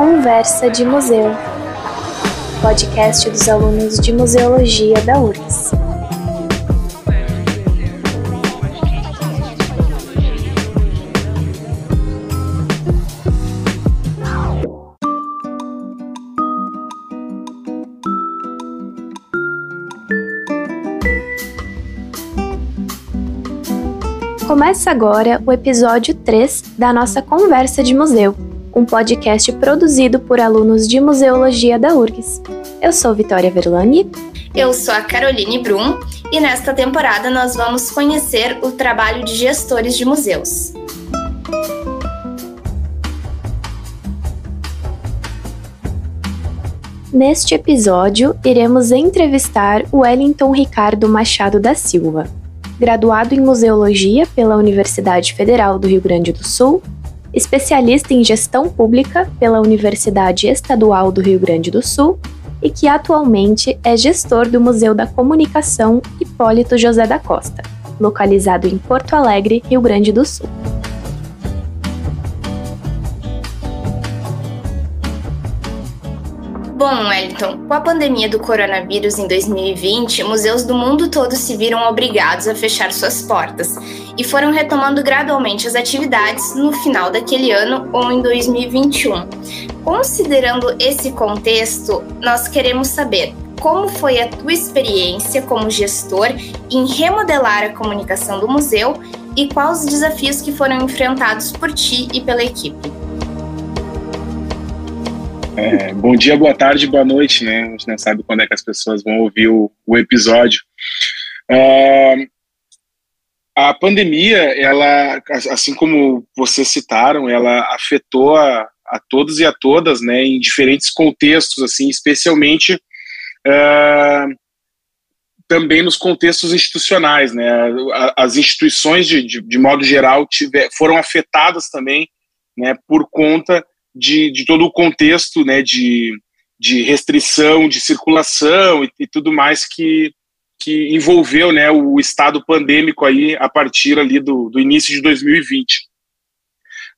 Conversa de Museu, podcast dos alunos de Museologia da URGS. Começa agora o episódio 3 da nossa Conversa de Museu, um podcast produzido por alunos de Museologia da URGS. Eu sou Vitória Verlani. Eu sou a Caroline Brum e nesta temporada nós vamos conhecer o trabalho de gestores de museus. Neste episódio, iremos entrevistar o Wellington Ricardo Machado da Silva graduado em Museologia pela Universidade Federal do Rio Grande do Sul, especialista em Gestão Pública pela Universidade Estadual do Rio Grande do Sul e que atualmente é gestor do Museu da Comunicação Hipólito José da Costa, localizado em Porto Alegre, Rio Grande do Sul. Bom, Wellington, com a pandemia do coronavírus em 2020, museus do mundo todo se viram obrigados a fechar suas portas e foram retomando gradualmente as atividades no final daquele ano ou em 2021. Considerando esse contexto, nós queremos saber como foi a tua experiência como gestor em remodelar a comunicação do museu e quais os desafios que foram enfrentados por ti e pela equipe. É, bom dia, boa tarde, boa noite, né? A gente não sabe quando é que as pessoas vão ouvir o, o episódio. Uh, a pandemia, ela, assim como vocês citaram, ela afetou a, a todos e a todas, né, em diferentes contextos, assim, especialmente uh, também nos contextos institucionais, né? As instituições, de, de, de modo geral, tiver, foram afetadas também, né, por conta de, de todo o contexto né, de, de restrição de circulação e, e, tudo mais que, que envolveu né, o estado pandêmico aí a partir ali do, do início de 2020.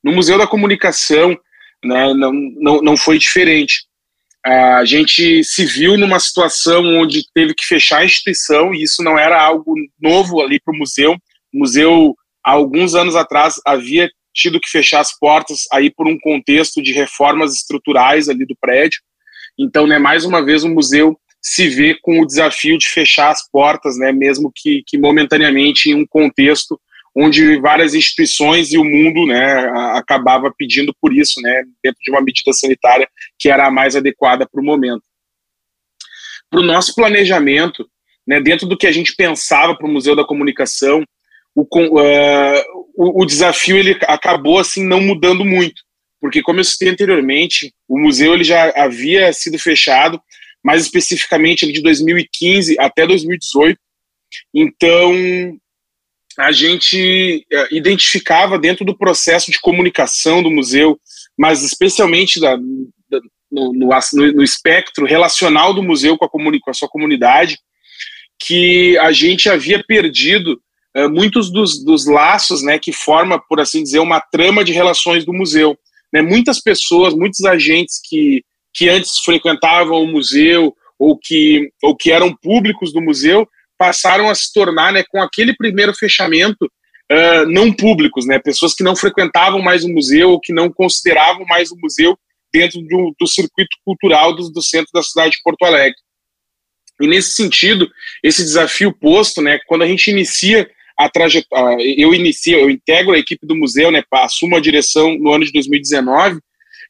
No Museu da Comunicação né, não, não, não foi diferente. A gente se viu numa situação onde teve que fechar a instituição e isso não era algo novo ali para o museu. O museu, há alguns anos atrás, havia tido que fechar as portas aí por um contexto de reformas estruturais ali do prédio. Então, né, mais uma vez o museu se vê com o desafio de fechar as portas, né, mesmo que, que momentaneamente em um contexto onde várias instituições e o mundo, né, acabava pedindo por isso, né, dentro de uma medida sanitária que era a mais adequada para o momento. Para o nosso planejamento, né, dentro do que a gente pensava para o Museu da Comunicação, o, uh, o, o, desafio ele acabou assim não mudando muito, porque como eu citei anteriormente, o museu ele já havia sido fechado, mais especificamente de 2015 até 2018. Então a gente uh, identificava dentro do processo de comunicação do museu, mas especialmente da, da, no, no, no, espectro relacional do museu com a, com a sua comunidade, que a gente havia perdido uh, muitos dos, dos, laços né, que forma, por assim dizer, uma trama de relações do museu. Né? Muitas pessoas, muitos agentes que, que antes frequentavam o museu ou que, ou que eram públicos do museu passaram a se tornar, né, com aquele primeiro fechamento, uh, não públicos, né, pessoas que não frequentavam mais o museu ou que não consideravam mais o museu dentro do, do circuito cultural do, do centro da cidade de Porto Alegre. E nesse sentido, esse desafio posto, né, quando a gente inicia a trajetória. Eu inicio, eu integro a equipe do museu, né? Assumo a direção no ano de 2019.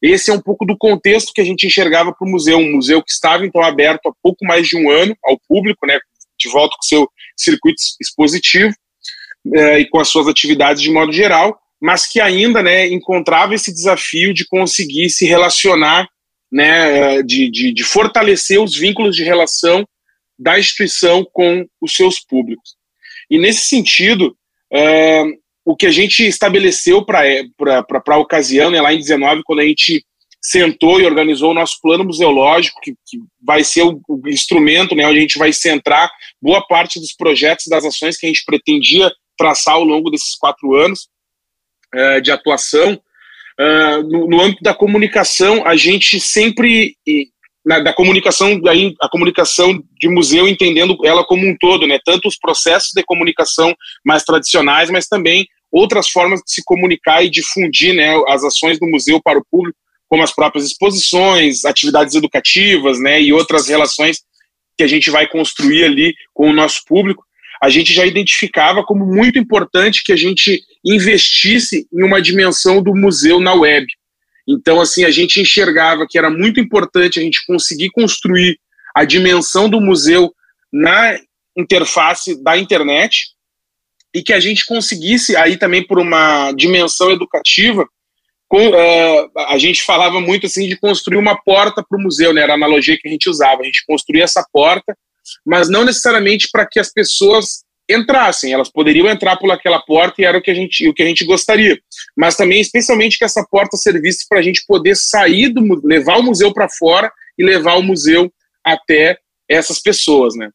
Esse é um pouco do contexto que a gente enxergava para o museu, um museu que estava então aberto há pouco mais de um ano ao público, né? De volta com seu circuito expositivo eh, e com as suas atividades de modo geral, mas que ainda, né? Encontrava esse desafio de conseguir se relacionar, né? De, de, de fortalecer os vínculos de relação da instituição com os seus públicos. E nesse sentido, uh, o que a gente estabeleceu para a ocasião, né, lá em 19, quando a gente sentou e organizou o nosso plano museológico, que, que vai ser o, o, instrumento né, onde a gente vai centrar boa parte dos projetos, das ações que a gente pretendia traçar ao longo desses quatro anos uh, de atuação, uh, no, no, âmbito da comunicação, a gente sempre na, da comunicação, daí a comunicação de museu entendendo ela como um todo, né? Tanto os processos de comunicação mais tradicionais, mas também outras formas de se comunicar e difundir, né, as ações do museu para o público, como as próprias exposições, atividades educativas, né, e outras relações que a gente vai construir ali com o nosso público. A gente já identificava como muito importante que a gente investisse em uma dimensão do museu na web. Então, assim, a gente enxergava que era muito importante a gente conseguir construir a dimensão do museu na interface da internet e que a gente conseguisse aí também por uma dimensão educativa com, uh, a gente falava muito assim de construir uma porta para o museu, né? Era a analogia que a gente usava. A gente construía essa porta, mas não necessariamente para que as pessoas entrassem, elas poderiam entrar por aquela porta e era o que a gente, o que a gente gostaria. Mas também, especialmente, que essa porta servisse para a gente poder sair do levar o museu para fora e levar o museu até essas pessoas, né?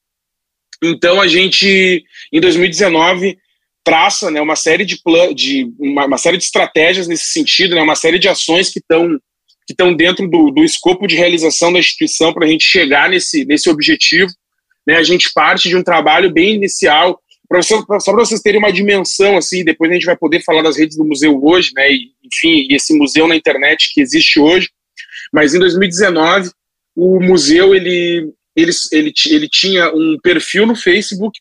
Então a gente, em 2019, traça né, uma série de, de uma, uma, série de estratégias nesse sentido, né, uma série de ações que estão que estão dentro do, do escopo de realização da instituição para a gente chegar nesse, nesse objetivo. Né, a gente parte de um trabalho bem inicial, pra só para vocês terem uma dimensão, assim, depois a gente vai poder falar das redes do museu hoje, né, e, enfim, e esse museu na internet que existe hoje. Mas em 2019, o museu ele, ele, ele, ele tinha um perfil no Facebook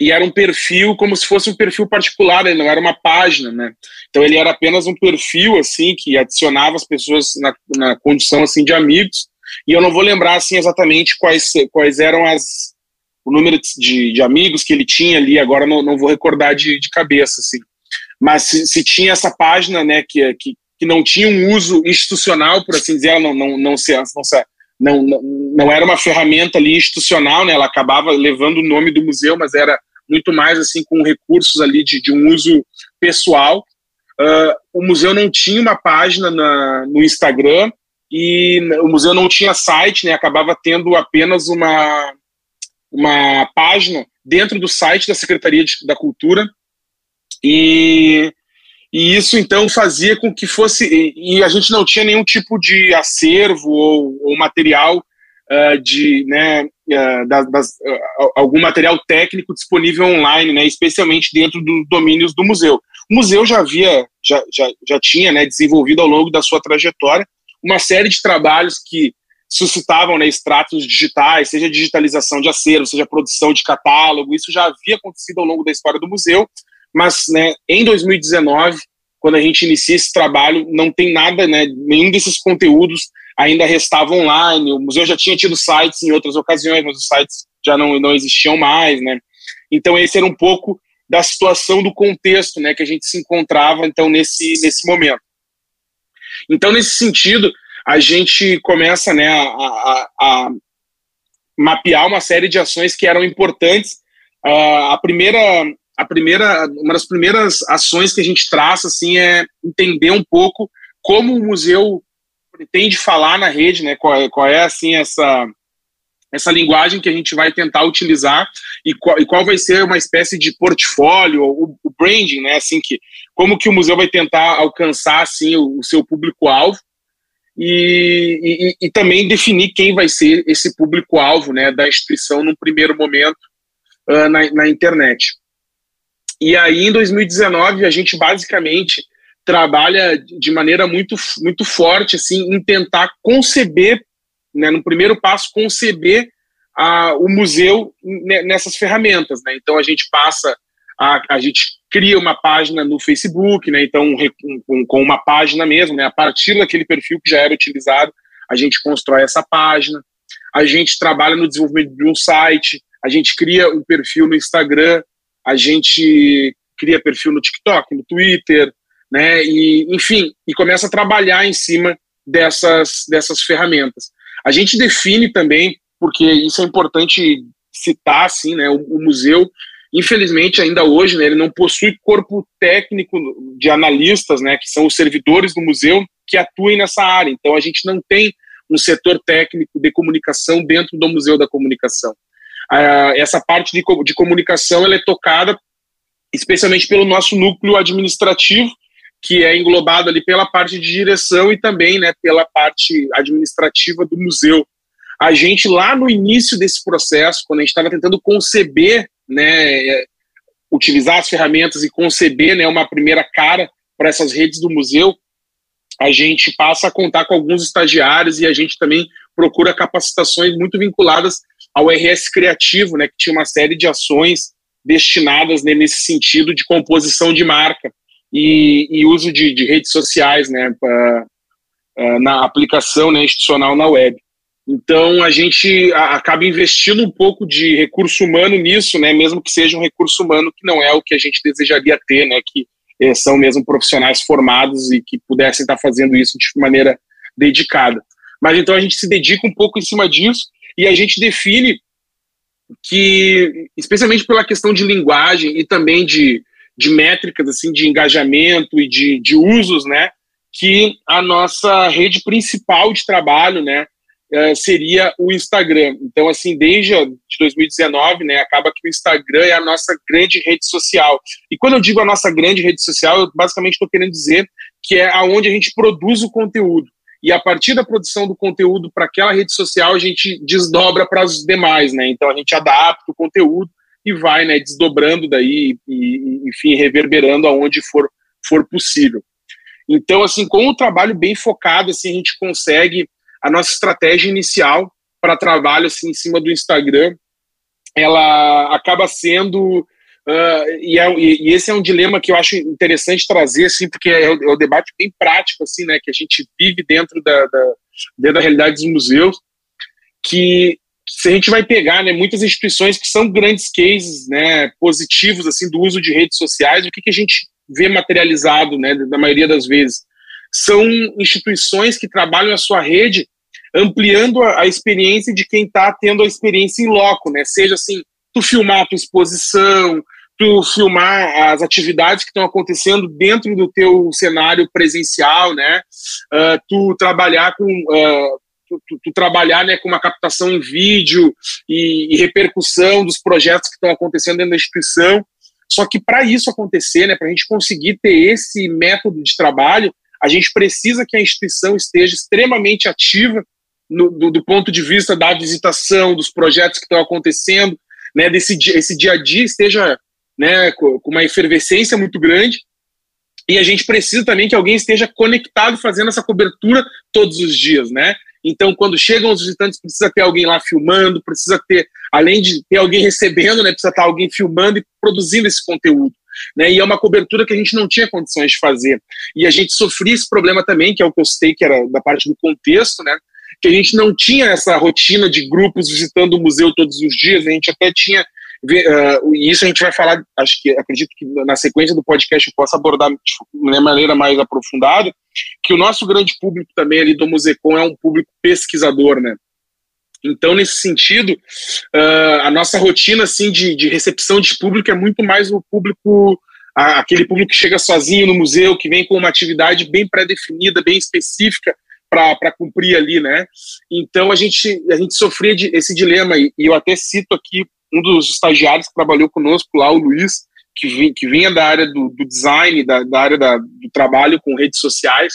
e era um perfil como se fosse um perfil particular, ele não era uma página, né? Então ele era apenas um perfil assim que adicionava as pessoas na, na condição assim de amigos. E eu não vou lembrar assim exatamente quais quais eram as o número de, de amigos que ele tinha ali. Agora não, não vou recordar de, de cabeça assim. Mas se, se tinha essa página, né, que, que que não tinha um uso institucional, por assim dizer, ela não não não se, não se não, não, não era uma ferramenta ali institucional, né? Ela acabava levando o nome do museu, mas era muito mais assim com recursos ali de, de um uso pessoal. Uh, o museu não tinha uma página na, no Instagram e o museu não tinha site, né? Acabava tendo apenas uma uma página dentro do site da Secretaria de, da Cultura e, e isso então fazia com que fosse e, e a gente não tinha nenhum tipo de acervo ou, ou material uh, de né, uh, das, das, uh, algum material técnico disponível online, né, especialmente dentro dos domínios do museu. O museu já havia, já, já, já tinha né, desenvolvido ao longo da sua trajetória uma série de trabalhos que suscitavam né, extratos digitais, seja digitalização de acervo, seja produção de catálogo, isso já havia acontecido ao longo da história do museu, mas né, em 2019, quando a gente inicia esse trabalho, não tem nada, né, nenhum desses conteúdos ainda restava online. O museu já tinha tido sites em outras ocasiões, mas os sites já não, não existiam mais, né? Então esse era um pouco da situação do contexto, né, que a gente se encontrava então nesse nesse momento. Então nesse sentido a gente começa, né, a, a, a mapear uma série de ações que eram importantes. Uh, a primeira a primeira uma das primeiras ações que a gente traça assim é entender um pouco como o museu pretende falar na rede, né? Qual é, qual é assim essa essa linguagem que a gente vai tentar utilizar e qual, e qual vai ser uma espécie de portfólio, o, o, branding, né? Assim que como que o museu vai tentar alcançar assim o, o seu público-alvo e, e, e, também definir quem vai ser esse público-alvo, né? Da instituição num primeiro momento uh, na, na internet. E aí, em 2019, a gente basicamente trabalha de maneira muito, muito forte assim, em tentar conceber, né, no primeiro passo, conceber a, o museu nessas ferramentas. Né? Então a gente passa, a, a gente cria uma página no Facebook, né? então com, com uma página mesmo, né? a partir daquele perfil que já era utilizado, a gente constrói essa página, a gente trabalha no desenvolvimento de um site, a gente cria um perfil no Instagram, a gente cria perfil no TikTok, no Twitter, né? E, enfim, e começa a trabalhar em cima dessas, dessas ferramentas. A gente define também, porque isso é importante citar, assim, né? O, o museu, infelizmente, ainda hoje, né, ele não possui corpo técnico de analistas, né, que são os servidores do museu que atuem nessa área. Então, a gente não tem um setor técnico de comunicação dentro do Museu da Comunicação. Ah, essa parte de, de comunicação ela é tocada especialmente pelo nosso núcleo administrativo, que é englobado ali pela parte de direção e também né, pela parte administrativa do museu. A gente, lá no início desse processo, quando a gente estava tentando conceber, né, utilizar as ferramentas e conceber né, uma primeira cara para essas redes do museu, a gente passa a contar com alguns estagiários e a gente também procura capacitações muito vinculadas ao RS Criativo, né, que tinha uma série de ações destinadas né, nesse sentido de composição de marca e, e uso de, de, redes sociais né, pra, uh, na aplicação né, institucional na web. Então a gente acaba investindo um pouco de recurso humano nisso, né, mesmo que seja um recurso humano que não é o que a gente desejaria ter, né, que eh, são mesmo profissionais formados e que pudessem estar fazendo isso de maneira dedicada. Mas então a gente se dedica um pouco em cima disso e a gente define que, especialmente pela questão de linguagem e também de, de métricas, assim, de engajamento e de, de usos, né, que a nossa rede principal de trabalho, né, eh, seria o Instagram. Então, assim, desde de 2019, né, acaba que o Instagram é a nossa grande rede social. E quando eu digo a nossa grande rede social, eu basicamente estou querendo dizer que é aonde a gente produz o conteúdo. E a partir da produção do conteúdo para aquela rede social, a gente desdobra para as demais, né? Então a gente adapta o conteúdo e vai, né, desdobrando daí e, enfim, reverberando aonde for for possível. Então, assim, com um trabalho bem focado, assim, a gente consegue a nossa estratégia inicial para trabalho assim, em cima do Instagram, ela acaba sendo uh, e, é, e, esse é um dilema que eu acho interessante trazer, assim, porque é, é o debate bem prático, assim, né, que a gente vive dentro da, da, dentro da realidade dos museus, que se a gente vai pegar, né, muitas instituições que são grandes cases, né, positivos, assim, do uso de redes sociais, o que, que a gente vê materializado, né, da maioria das vezes? São instituições que trabalham a sua rede ampliando a, a experiência de quem está tendo a experiência em loco, né? Seja assim, tu filmar a tua exposição, tu filmar as atividades que estão acontecendo dentro do teu cenário presencial, né? Uh, tu trabalhar com uh, tu, tu, tu, trabalhar né, com uma captação em vídeo e, e repercussão dos projetos que estão acontecendo dentro da instituição. Só que para isso acontecer, né, para a gente conseguir ter esse método de trabalho, a gente precisa que a instituição esteja extremamente ativa no, do, do, ponto de vista da visitação, dos projetos que estão acontecendo, né, desse esse dia a dia esteja né, com, uma efervescência muito grande. E a gente precisa também que alguém esteja conectado fazendo essa cobertura todos os dias, né? Então, quando chegam os visitantes, precisa ter alguém lá filmando, precisa ter, além de ter alguém recebendo, né, precisa estar alguém filmando e produzindo esse conteúdo. Né, e é uma cobertura que a gente não tinha condições de fazer. E a gente sofria esse problema também, que é o que eu citei, que era da parte do contexto, né, que a gente não tinha essa rotina de grupos visitando o museu todos os dias, a gente até tinha e isso a gente vai falar, acho que acredito que na sequência do podcast eu possa abordar de maneira mais aprofundada, que o nosso grande público também ali do Musecom é um público pesquisador, né? Então, nesse sentido, uh, a nossa rotina assim, de, de, recepção de público é muito mais o público, a, aquele público que chega sozinho no museu, que vem com uma atividade bem pré-definida, bem específica para cumprir ali, né? Então, a gente, a gente sofria de, esse dilema, e, e eu até cito aqui um dos estagiários que trabalhou conosco lá, o Luiz, que, que vinha da área do, do design, da, da área da, do trabalho com redes sociais,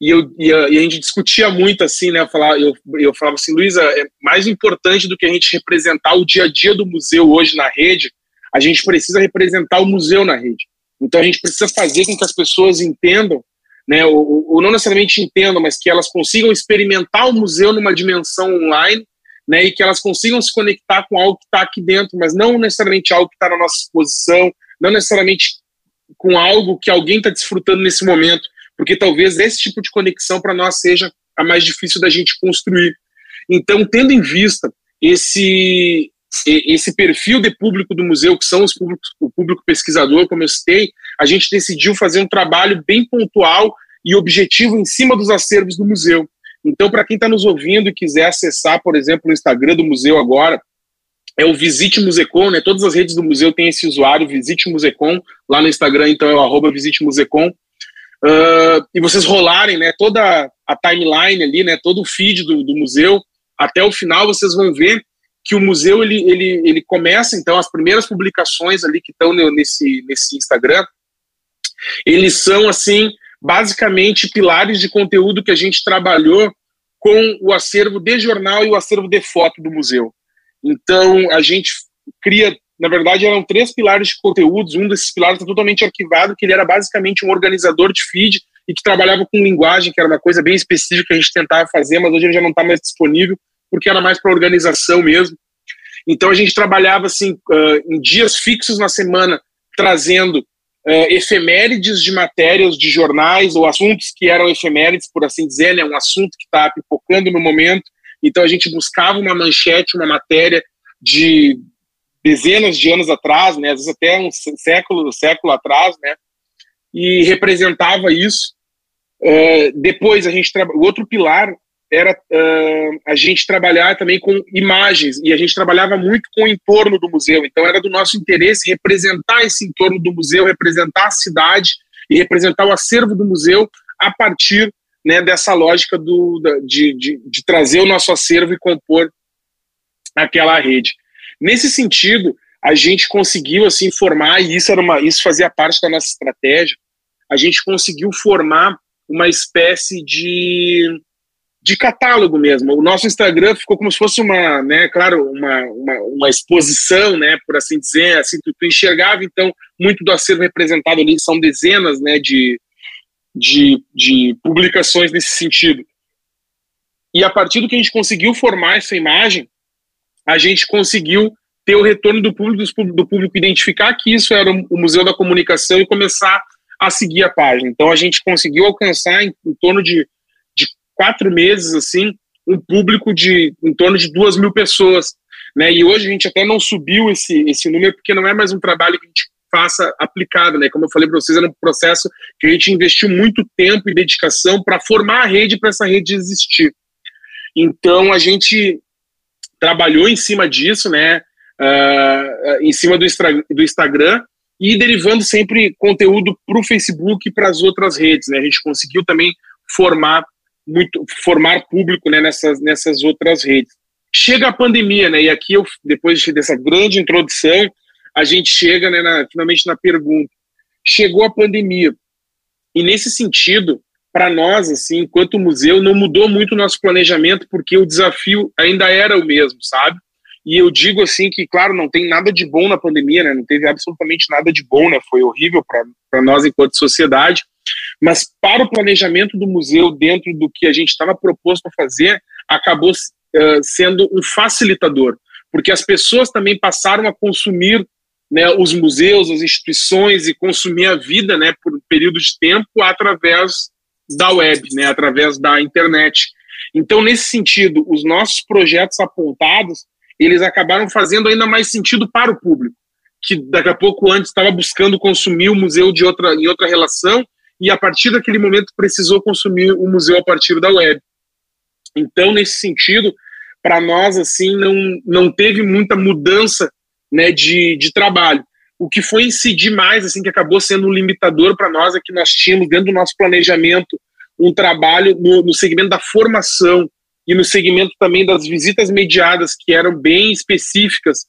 e, eu, e a, e, a, gente discutia muito assim, né? Eu falava, eu, eu falava assim, Luísa, é mais importante do que a gente representar o dia a dia do museu hoje na rede, a gente precisa representar o museu na rede. Então a gente precisa fazer com que as pessoas entendam, né? Ou, ou não necessariamente entendam, mas que elas consigam experimentar o museu numa dimensão online né, e que elas consigam se conectar com algo que está aqui dentro, mas não necessariamente algo que está na nossa exposição, não necessariamente com algo que alguém está desfrutando nesse momento, porque talvez esse tipo de conexão para nós seja a mais difícil da gente construir. Então, tendo em vista esse esse perfil de público do museu, que são os públicos, o público pesquisador, como eu citei, a gente decidiu fazer um trabalho bem pontual e objetivo em cima dos acervos do museu. Então, para quem está nos ouvindo e quiser acessar, por exemplo, o Instagram do museu agora, é o Visite Musecom, né? Todas as redes do museu têm esse usuário, Visite Musecom. Lá no Instagram, então, é o arroba Visite Musecom. Uh, e vocês rolarem, né? Toda a timeline ali, né? Todo o feed do, do museu. Até o final, vocês vão ver que o museu, ele, ele, ele começa, então, as primeiras publicações ali que estão nesse, nesse Instagram, Eles são, assim, basicamente pilares de conteúdo que a gente trabalhou com o acervo de jornal e o acervo de foto do museu. Então, a gente cria, na verdade, eram três pilares de conteúdos, um desses pilares está totalmente arquivado, que ele era basicamente um organizador de feed e que trabalhava com linguagem, que era uma coisa bem específica que a gente tentava fazer, mas hoje ele já não está mais disponível, porque era mais para organização mesmo. Então a gente trabalhava assim uh, em dias fixos na semana, trazendo uh, efemérides de matérias de jornais ou assuntos que eram efemérides, por assim dizer, né, um assunto que está pipocando no momento. Então a gente buscava uma manchete, uma matéria de dezenas de anos atrás, né, às vezes até um século, século atrás, né, e representava isso. Uh, depois a gente o outro pilar era uh, a gente trabalhar também com imagens e a gente trabalhava muito com o entorno do museu. Então era do nosso interesse representar esse entorno do museu, representar a cidade e representar o acervo do museu a partir né, dessa lógica do, de, de, de trazer o nosso acervo e compor aquela rede. Nesse sentido, a gente conseguiu assim formar e isso era uma, isso fazia parte da nossa estratégia. A gente conseguiu formar uma espécie de de catálogo mesmo. O nosso Instagram ficou como se fosse uma, né, claro, uma, uma, uma exposição, né, por assim dizer, assim, tu, tu, enxergava, então, muito do acervo representado ali, são dezenas, né, de, de, de publicações nesse sentido. E a partir do que a gente conseguiu formar essa imagem, a gente conseguiu ter o retorno do público, do público identificar que isso era o Museu da Comunicação e começar a seguir a página. Então, a gente conseguiu alcançar em, em torno de quatro meses, assim, um público de em torno de duas mil pessoas. Né? E hoje a gente até não subiu esse, esse número, porque não é mais um trabalho que a gente faça aplicado, né? Como eu falei para vocês, era um processo que a gente investiu muito tempo e dedicação para formar a rede para essa rede existir. Então a gente trabalhou em cima disso, né? Uh, em cima do, do Instagram e derivando sempre conteúdo para o Facebook e para as outras redes, né? A gente conseguiu também formar muito formar público né, nessas, nessas outras redes. Chega a pandemia, né? E aqui eu, depois dessa grande introdução, a gente chega né, na, finalmente na pergunta. Chegou a pandemia. E nesse sentido, para nós, assim, enquanto museu, não mudou muito o nosso planejamento, porque o desafio ainda era o mesmo, sabe? E eu digo assim que, claro, não tem nada de bom na pandemia, né? Não teve absolutamente nada de bom, né? Foi horrível para nós enquanto sociedade. Mas para o planejamento do museu, dentro do que a gente estava proposto a fazer, acabou uh, sendo um facilitador, porque as pessoas também passaram a consumir né, os museus, as instituições e consumir a vida né, por um período de tempo através da web, né, através da internet. Então, nesse sentido, os nossos projetos apontados, eles acabaram fazendo ainda mais sentido para o público, que daqui a pouco antes estava buscando consumir o museu de outra, em outra relação e a partir daquele momento precisou consumir o museu a partir da web. Então, nesse sentido, para nós, assim, não, não teve muita mudança né, de, de trabalho. O que foi incidir mais, assim, que acabou sendo um limitador para nós, é que nós tínhamos dentro do nosso planejamento um trabalho no, no segmento da formação e no segmento também das visitas mediadas, que eram bem específicas,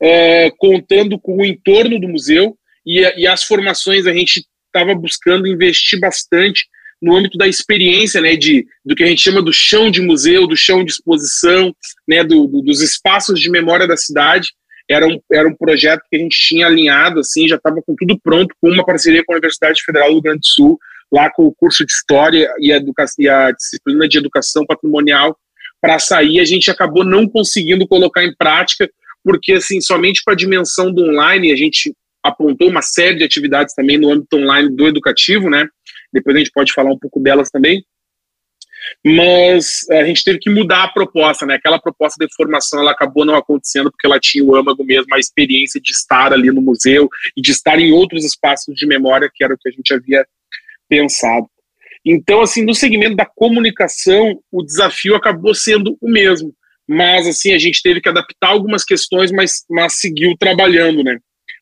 é, contando com o entorno do museu e, e as formações a gente estava buscando investir bastante no âmbito da experiência, né, de, do que a gente chama do chão de museu, do chão de exposição, né, do, do, dos espaços de memória da cidade. Era um, era um projeto que a gente tinha alinhado, assim, já estava com tudo pronto, com uma parceria com a Universidade Federal do Rio Grande do Sul, lá com o curso de História e a, e a disciplina de Educação Patrimonial, para sair, a gente acabou não conseguindo colocar em prática, porque, assim, somente com a dimensão do online, a gente apontou uma série de atividades também no âmbito online do educativo, né? Depois a gente pode falar um pouco delas também. Mas a gente teve que mudar a proposta, né? Aquela proposta de formação ela acabou não acontecendo porque ela tinha o âmago mesmo, a experiência de estar ali no museu e de estar em outros espaços de memória, que era o que a gente havia pensado. Então, assim, no segmento da comunicação, o desafio acabou sendo o mesmo, mas assim a gente teve que adaptar algumas questões, mas, mas seguiu trabalhando, né?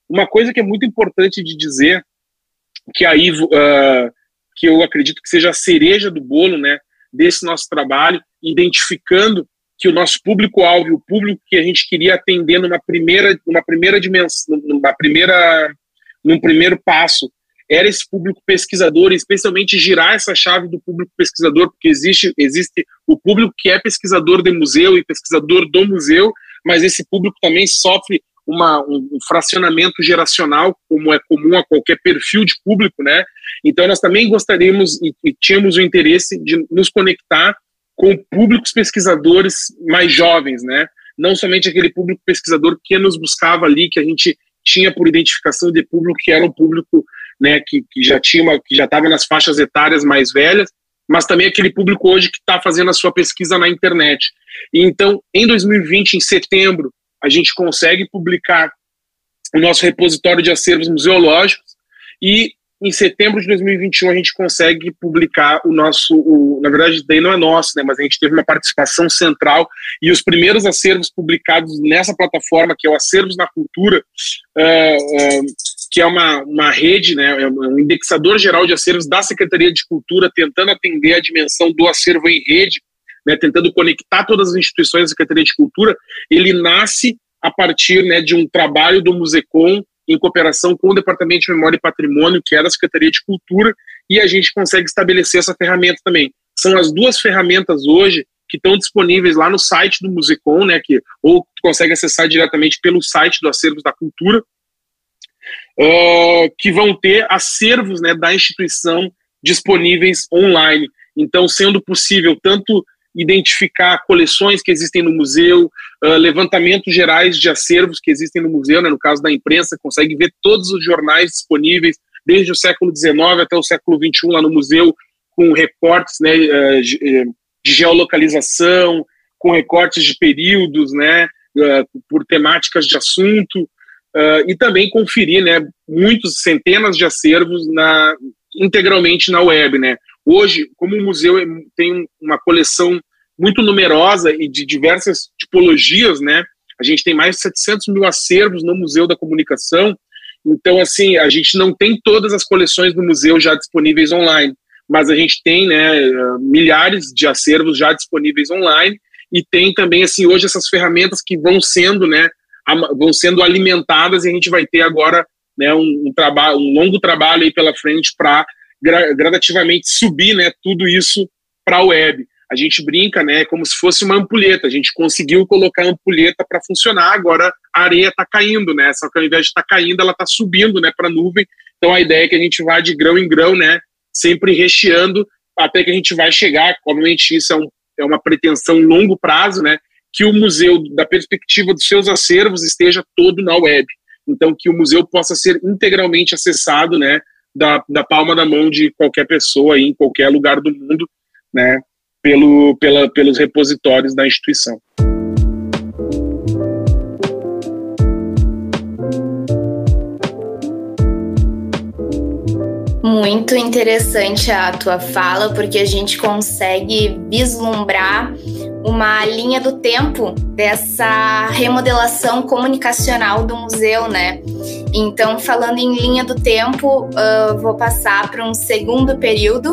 Uma coisa que é muito importante de dizer, que aí uh, que eu acredito que seja a cereja do bolo, né, desse nosso trabalho, identificando que o nosso público-alvo, o público que a gente queria atender numa primeira, numa primeira dimensão, numa primeira, num primeiro passo, era esse público pesquisador, especialmente girar essa chave do público pesquisador, porque existe, existe o público que é pesquisador de museu e pesquisador do museu, mas esse público também sofre uma, um, fracionamento geracional, como é comum a qualquer perfil de público, né? Então nós também gostaríamos e, e tínhamos o interesse de nos conectar com públicos pesquisadores mais jovens, né? Não somente aquele público pesquisador que nos buscava ali, que a gente tinha por identificação de público que era um público né, que, que já tinha uma, que já estava nas faixas etárias mais velhas, mas também aquele público hoje que está fazendo a sua pesquisa na internet. E então, em 2020, em setembro, a gente consegue publicar o nosso repositório de acervos museológicos e em setembro de 2021 a gente consegue publicar o nosso, o, na verdade daí não é nosso, né, mas a gente teve uma participação central e os primeiros acervos publicados nessa plataforma que é o Acervos na Cultura, uh, uh, que é uma, uma rede, né, é um indexador geral de acervos da Secretaria de Cultura, tentando atender a dimensão do acervo em rede, né, tentando conectar todas as instituições da Secretaria de Cultura, ele nasce a partir né, de um trabalho do Musecom em cooperação com o Departamento de Memória e Patrimônio, que é da Secretaria de Cultura, e a gente consegue estabelecer essa ferramenta também. São as duas ferramentas hoje que estão disponíveis lá no site do Musecom, né, que, ou consegue acessar diretamente pelo site do Acervos da Cultura, uh, que vão ter acervos né, da instituição disponíveis online. Então, sendo possível tanto identificar coleções que existem no museu, uh, levantamentos gerais de acervos que existem no museu, né, no caso da imprensa, consegue ver todos os jornais disponíveis, desde o século XIX até o século XXI lá no museu, com recortes né, uh, de geolocalização, com recortes de períodos, né, uh, por temáticas de assunto, e também conferir né, muitos, centenas de acervos na, integralmente na web, né? Hoje, como o museu tem uma coleção muito numerosa e de diversas tipologias, né? A gente tem mais de 700 mil acervos no Museu da Comunicação. Então, assim, a gente não tem todas as coleções do museu já disponíveis online, mas a gente tem, né, milhares de acervos já disponíveis online e tem também, assim, hoje essas ferramentas que vão sendo, né, vão sendo alimentadas e a gente vai ter agora, né, um, um trabalho, um longo trabalho aí pela frente para gra gradativamente subir né, tudo isso para a web. A gente brinca, né, como se fosse uma ampulheta. A gente conseguiu colocar a ampulheta para funcionar, agora a areia está caindo, né? Só que ao invés de estar tá caindo, ela está subindo, né, para a nuvem. Então a ideia é que a gente vá de grão em grão, né, sempre recheando até que a gente vai chegar. Obviamente isso é, um, é uma pretensão longo prazo, né, que o museu, da perspectiva dos seus acervos, esteja todo na web. Então que o museu possa ser integralmente acessado, né, da, da palma da mão de qualquer pessoa aí, em qualquer lugar do mundo, né, pelo, pela, pelos repositórios da instituição. Muito interessante a tua fala, porque a gente consegue vislumbrar uma linha do tempo dessa remodelação comunicacional do museu, né? Então, falando em linha do tempo, uh, vou passar para um segundo período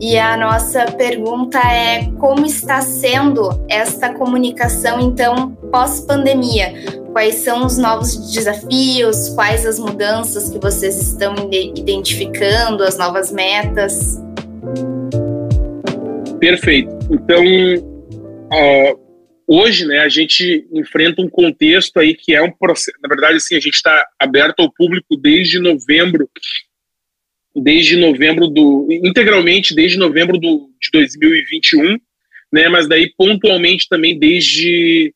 e a nossa pergunta é como está sendo esta comunicação, então, pós-pandemia? Quais são os novos desafios? Quais as mudanças que vocês estão identificando? As novas metas? Perfeito. Então, uh, hoje, né, a gente enfrenta um contexto aí que é um processo. Na verdade, assim, a gente está aberto ao público desde novembro desde novembro do integralmente desde novembro do, de 2021, né? Mas daí pontualmente também desde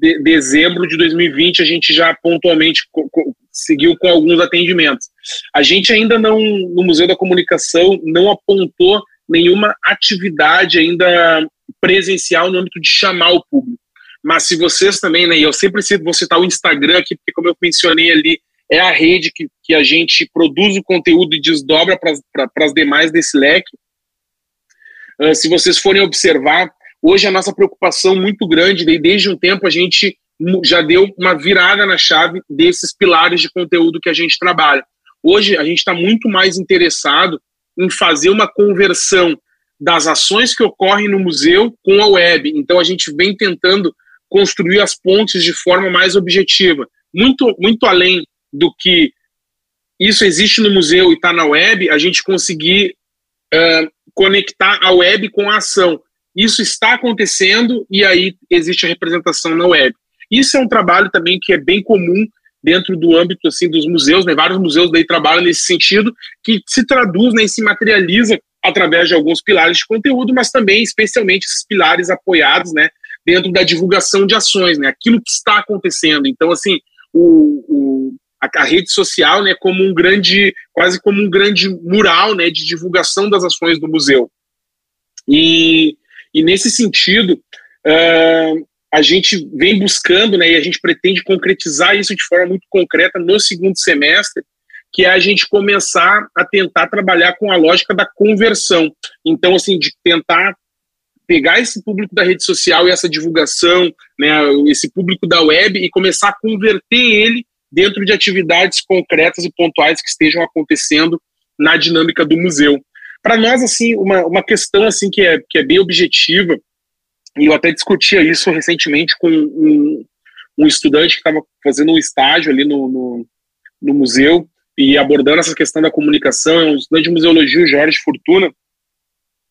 de, dezembro de 2020 a gente já pontualmente co, co, seguiu com alguns atendimentos. A gente ainda não no Museu da Comunicação não apontou nenhuma atividade ainda presencial no âmbito de chamar o público. Mas se vocês também, né, e eu sempre vou citar o Instagram aqui, porque como eu mencionei ali, é a rede que, que a gente produz o conteúdo e desdobra para as demais desse leque. Uh, se vocês forem observar, hoje a nossa preocupação muito grande, desde um tempo a gente já deu uma virada na chave desses pilares de conteúdo que a gente trabalha. Hoje a gente está muito mais interessado em fazer uma conversão das ações que ocorrem no museu com a web. Então a gente vem tentando construir as pontes de forma mais objetiva, muito muito além do que isso existe no museu e está na web, a gente conseguir uh, conectar a web com a ação. Isso está acontecendo e aí existe a representação na web. Isso é um trabalho também que é bem comum dentro do âmbito assim dos museus, né? Vários museus daí trabalham nesse sentido, que se traduz, né, e se materializa através de alguns pilares de conteúdo, mas também especialmente esses pilares apoiados, né, dentro da divulgação de ações, né? Aquilo que está acontecendo. Então, assim, o, o a, a, rede social, né, como um grande, quase como um grande mural, né, de divulgação das ações do museu. E, e nesse sentido, uh, a gente vem buscando, né, e a gente pretende concretizar isso de forma muito concreta no segundo semestre, que é a gente começar a tentar trabalhar com a lógica da conversão. Então, assim, de tentar pegar esse público da rede social e essa divulgação, né, esse público da web e começar a converter ele dentro de atividades concretas e pontuais que estejam acontecendo na dinâmica do museu. Para nós, assim, uma, uma questão assim que é, que é bem objetiva e eu até discutia isso recentemente com um, um estudante que estava fazendo um estágio ali no, no, no, museu e abordando essa questão da comunicação, é um estudante de museologia, o Jorge Fortuna.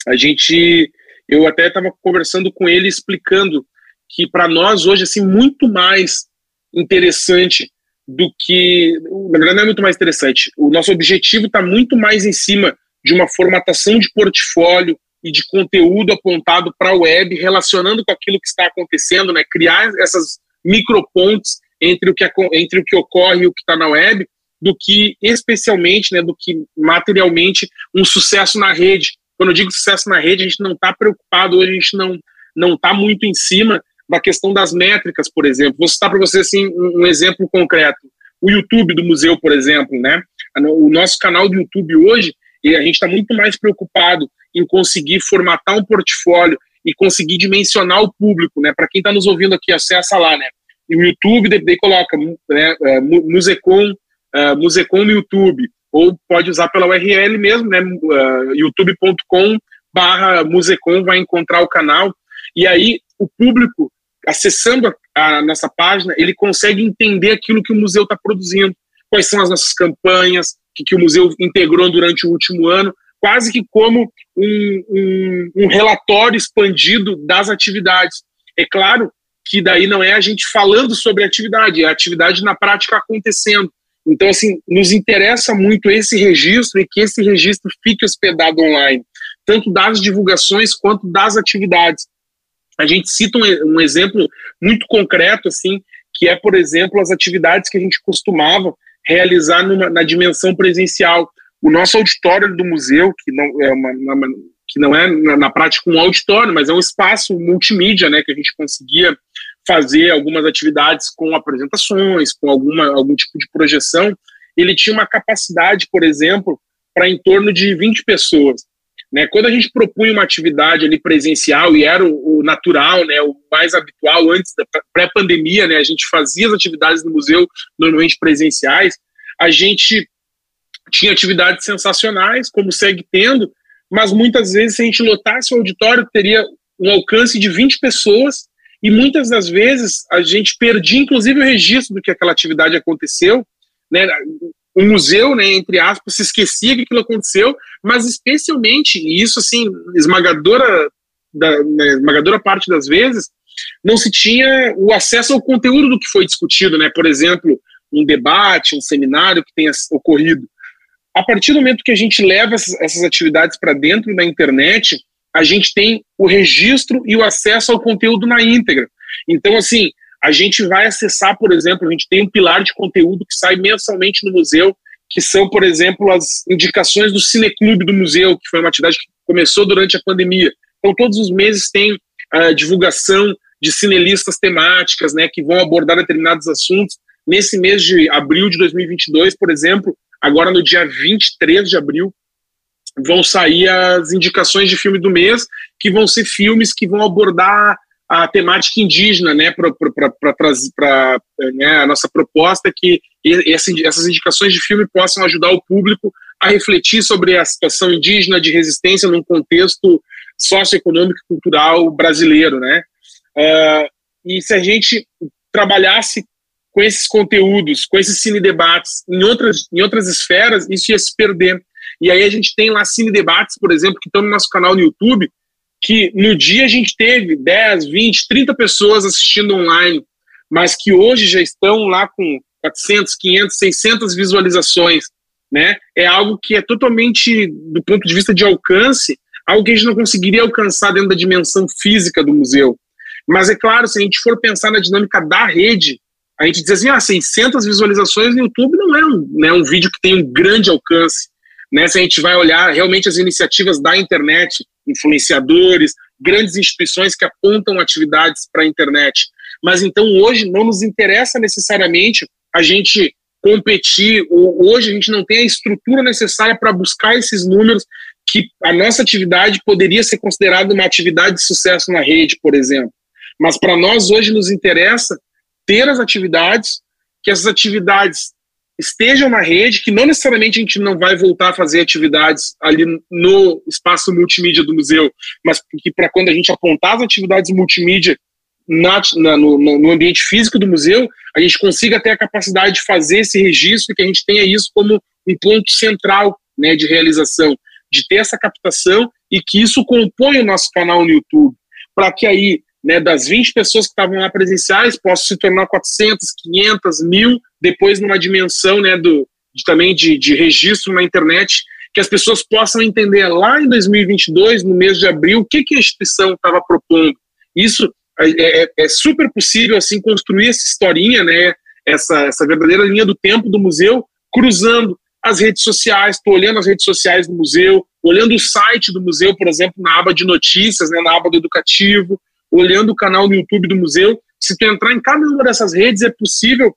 A gente, eu até estava conversando com ele explicando que para nós hoje assim muito mais interessante do que, na verdade não é muito mais interessante. O nosso objetivo está muito mais em cima de uma formatação de portfólio, e de conteúdo apontado para a web, relacionando com aquilo que está acontecendo, né? criar essas micropontes entre o que, entre o que ocorre e o que está na web, do que especialmente, né, do que materialmente um sucesso na rede. Quando eu digo sucesso na rede, a gente não está preocupado hoje, a gente não não está muito em cima da questão das métricas, por exemplo. Vou citar para você assim um, exemplo concreto. O YouTube do museu, por exemplo, né? O nosso canal do YouTube hoje, a gente está muito mais preocupado em conseguir formatar um portfólio e conseguir dimensionar o público, né? Para quem está nos ouvindo aqui, acessa lá, né? E o YouTube, daí coloca né, é, Musecom, uh, Musecom no YouTube, ou pode usar pela URL mesmo, né? Uh, youtube.com barra Musecom vai encontrar o canal, e aí o público, acessando a, a nossa página, ele consegue entender aquilo que o museu está produzindo, quais são as nossas campanhas, que, que o museu integrou durante o último ano, quase que como um, um, um relatório expandido das atividades. É claro que daí não é a gente falando sobre atividade, é a atividade na prática acontecendo. Então, assim, nos interessa muito esse registro e que esse registro fique hospedado online, tanto das divulgações quanto das atividades. A gente cita um, um exemplo muito concreto, assim, que é, por exemplo, as atividades que a gente costumava realizar numa, na dimensão presencial. O nosso auditório do museu, que não é, uma, uma que não é na, na, prática um auditório, mas é um espaço multimídia, né, que a gente conseguia fazer algumas atividades com apresentações, com alguma, algum tipo de projeção. Ele tinha uma capacidade, por exemplo, para em torno de 20 pessoas. Né? Quando a gente propunha uma atividade ali presencial, e era o, o natural, né, o mais habitual antes da pré-pandemia, né, a gente fazia as atividades no museu normalmente presenciais, a gente tinha atividades sensacionais, como segue tendo, mas muitas vezes, se a gente lotasse o auditório, teria um alcance de 20 pessoas, e muitas das vezes a gente perdia, inclusive, o registro do que aquela atividade aconteceu. Né? O museu, né, entre aspas, se esquecia que aquilo aconteceu, mas especialmente, e isso assim, esmagadora, da, né, esmagadora parte das vezes, não se tinha o acesso ao conteúdo do que foi discutido, né? Por exemplo, um debate, um seminário que tenha ocorrido. A partir do momento que a gente leva essas, essas atividades para dentro da internet, a gente tem o registro e o acesso ao conteúdo na íntegra. Então, assim, a gente vai acessar, por exemplo, a gente tem um pilar de conteúdo que sai mensalmente no museu, que são, por exemplo, as indicações do Cineclube do museu, que foi uma atividade que começou durante a pandemia. Então, todos os meses tem a divulgação de cinelistas temáticas, né, que vão abordar determinados assuntos. Nesse mês de abril de 2022, por exemplo, agora no dia 23 de abril, vão sair as indicações de filme do mês, que vão ser filmes que vão abordar a temática indígena, né, para né, a nossa proposta é que essas indicações de filme possam ajudar o público a refletir sobre a situação indígena de resistência num contexto socioeconômico e cultural brasileiro, né? Uh, e se a gente trabalhasse com esses conteúdos, com esses cine debates em outras, em outras esferas, isso ia se perder. E aí a gente tem lá cine debates, por exemplo, que estão no nosso canal no YouTube, que no dia a gente teve 10, 20, 30 pessoas assistindo online, mas que hoje já estão lá com 400, 500, 600 visualizações, né? É algo que é totalmente, do ponto de vista de alcance, algo que a gente não conseguiria alcançar dentro da dimensão física do museu. Mas é claro, se a gente for pensar na dinâmica da rede, a gente diz assim, ah, 600 visualizações no YouTube não é um, né, um vídeo que tem um grande alcance. Né? Se a gente vai olhar realmente as iniciativas da internet, influenciadores, grandes instituições que apontam atividades para a internet. Mas então hoje não nos interessa necessariamente a gente competir, ou hoje a gente não tem a estrutura necessária para buscar esses números que a nossa atividade poderia ser considerada uma atividade de sucesso na rede, por exemplo. Mas para nós hoje nos interessa ter as atividades, que essas atividades estejam na rede, que não necessariamente a gente não vai voltar a fazer atividades ali no espaço multimídia do museu, mas que para quando a gente apontar as atividades multimídia na, na, no, no, ambiente físico do museu, a gente consiga ter a capacidade de fazer esse registro, que a gente tenha isso como um ponto central né, de realização, de ter essa captação e que isso compõe o nosso canal no YouTube, para que aí né, das 20 pessoas que estavam lá presenciais, possa se tornar 400, 500, mil, depois numa dimensão né, do, de, também de, de registro na internet, que as pessoas possam entender lá em 2022, no mês de abril, o que, que a instituição estava propondo. Isso é, é, é, super possível assim construir essa historinha, né, essa, essa verdadeira linha do tempo do museu, cruzando as redes sociais, estou olhando as redes sociais do museu, olhando o site do museu, por exemplo, na aba de notícias, né, na aba do educativo, olhando o canal no YouTube do museu. Se tu entrar em cada uma dessas redes, é possível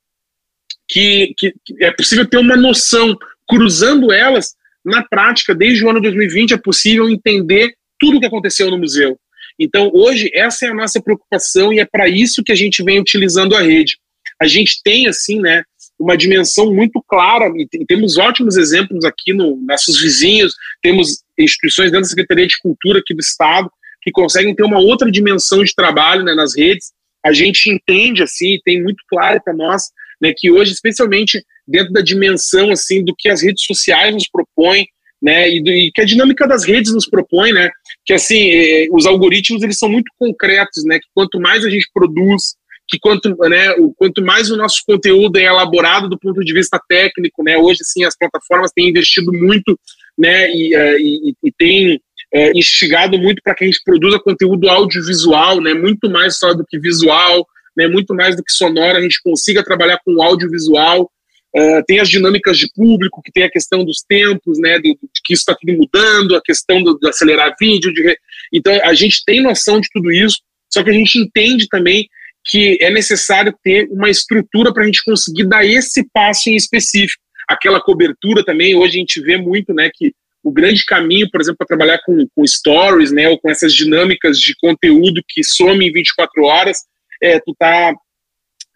que, que, é possível ter uma noção, cruzando elas, na prática, desde o ano 2020, é possível entender tudo o que aconteceu no museu. Então, hoje, essa é a nossa preocupação e é para isso que a gente vem utilizando a rede. A gente tem, assim, né, uma dimensão muito clara, e temos ótimos exemplos aqui no nossos vizinhos, temos instituições dentro da Secretaria de Cultura aqui do Estado, que conseguem ter uma outra dimensão de trabalho né, nas redes. A gente entende, assim, tem muito claro para nós, né, que hoje, especialmente dentro da dimensão, assim, do que as redes sociais nos propõem, né, e, do, e que a dinâmica das redes nos propõe, né, que, assim, eh, os algoritmos, eles são muito concretos, né, que quanto mais a gente produz, que quanto, né, o, quanto mais o nosso conteúdo é elaborado do ponto de vista técnico, né, hoje, assim, as plataformas têm investido muito, né, e, uh, e, e tem é, instigado muito para que a gente produza conteúdo audiovisual, né, muito mais só do que visual, né, muito mais do que sonoro, a gente consiga trabalhar com audiovisual. Uh, tem as dinâmicas de público, que tem a questão dos tempos, né, de, de que isso está tudo mudando, a questão do, de acelerar vídeo. De, então, a gente tem noção de tudo isso, só que a gente entende também que é necessário ter uma estrutura para a gente conseguir dar esse passo em específico. Aquela cobertura também, hoje a gente vê muito né, que o grande caminho, por exemplo, para trabalhar com, com stories, né, ou com essas dinâmicas de conteúdo que somem em 24 horas, é, tu tá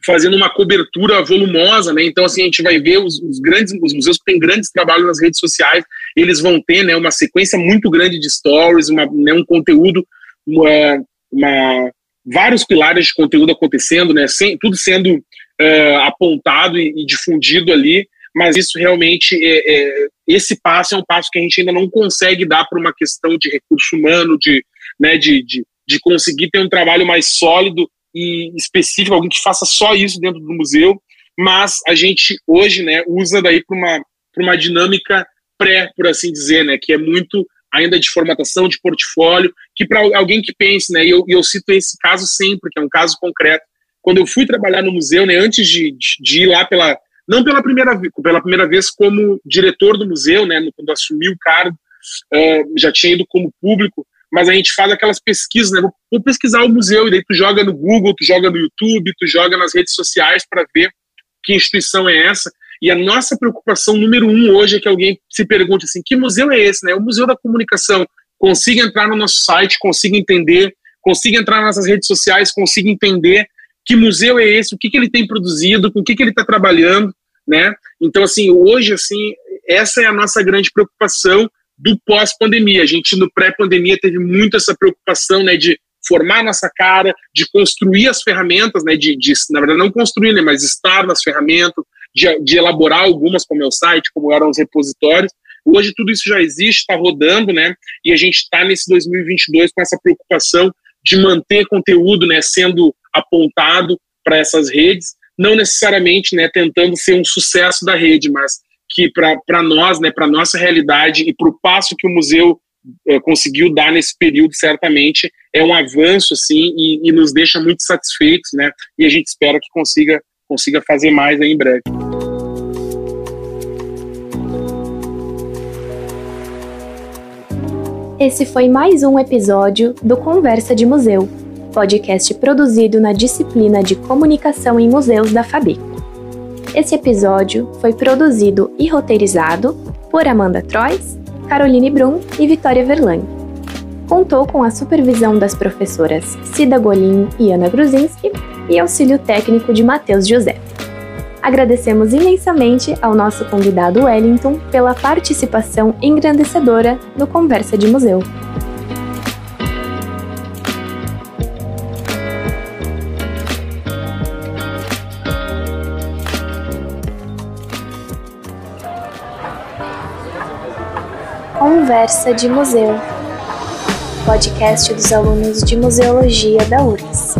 fazendo uma cobertura volumosa, né? Então, assim, a gente vai ver os, os, grandes, os museus que têm grandes trabalhos nas redes sociais, eles vão ter, né, uma sequência muito grande de stories, uma, né, um conteúdo, uma, uma, vários pilares de conteúdo acontecendo, né? Sem, tudo sendo uh, apontado e, e difundido ali mas isso realmente, é, é, esse passo é um passo que a gente ainda não consegue dar por uma questão de recurso humano, de, né, de, de, de conseguir ter um trabalho mais sólido e específico, alguém que faça só isso dentro do museu, mas a gente hoje né, usa daí para uma, uma dinâmica pré, por assim dizer, né, que é muito ainda de formatação de portfólio, que para alguém que pense, né, e eu, eu cito esse caso sempre, que é um caso concreto, quando eu fui trabalhar no museu, né, antes de, de ir lá pela não pela primeira, pela primeira vez como diretor do museu, né, quando assumi o cargo, uh, já tinha ido como público, mas a gente faz aquelas pesquisas, né, vou, vou, pesquisar o museu, e daí tu joga no Google, tu joga no YouTube, tu joga nas redes sociais para ver que instituição é essa, e a nossa preocupação número um hoje é que alguém se pergunte assim, que museu é esse, né, o Museu da Comunicação, consiga entrar no nosso site, consiga entender, consiga entrar nas redes sociais, consiga entender que museu é esse, o que, que ele tem produzido, com o que, que ele está trabalhando, né? Então, assim, hoje, assim, essa é a nossa grande preocupação do pós-pandemia. A gente, no pré-pandemia, teve muito essa preocupação, né, de formar nossa cara, de construir as ferramentas, né, de, de na verdade não construir, né, mas estar nas ferramentas, de, de elaborar algumas como é o site, como eram os repositórios. Hoje tudo isso já existe, está rodando, né, e a gente está nesse 2022 com essa preocupação de manter conteúdo, né, sendo apontado para essas redes, não necessariamente, né, tentando ser um sucesso da rede, mas que para nós, né, para nossa realidade e para o passo que o museu eh, conseguiu dar nesse período, certamente é um avanço, assim, e, e, nos deixa muito satisfeitos, né, e a gente espera que consiga, consiga fazer mais em breve. Esse foi mais um episódio do Conversa de Museu, podcast produzido na disciplina de Comunicação em Museus da Fabico. Esse episódio foi produzido e roteirizado por Amanda Trois, Caroline Brum e Vitória Verlang. Contou com a supervisão das professoras Cida Golim e Ana Gruzinski e auxílio técnico de Matheus José. Agradecemos imensamente ao nosso convidado Wellington pela participação engrandecedora no Conversa de Museu. Conversa de Museu, podcast dos alunos de Museologia da URGS.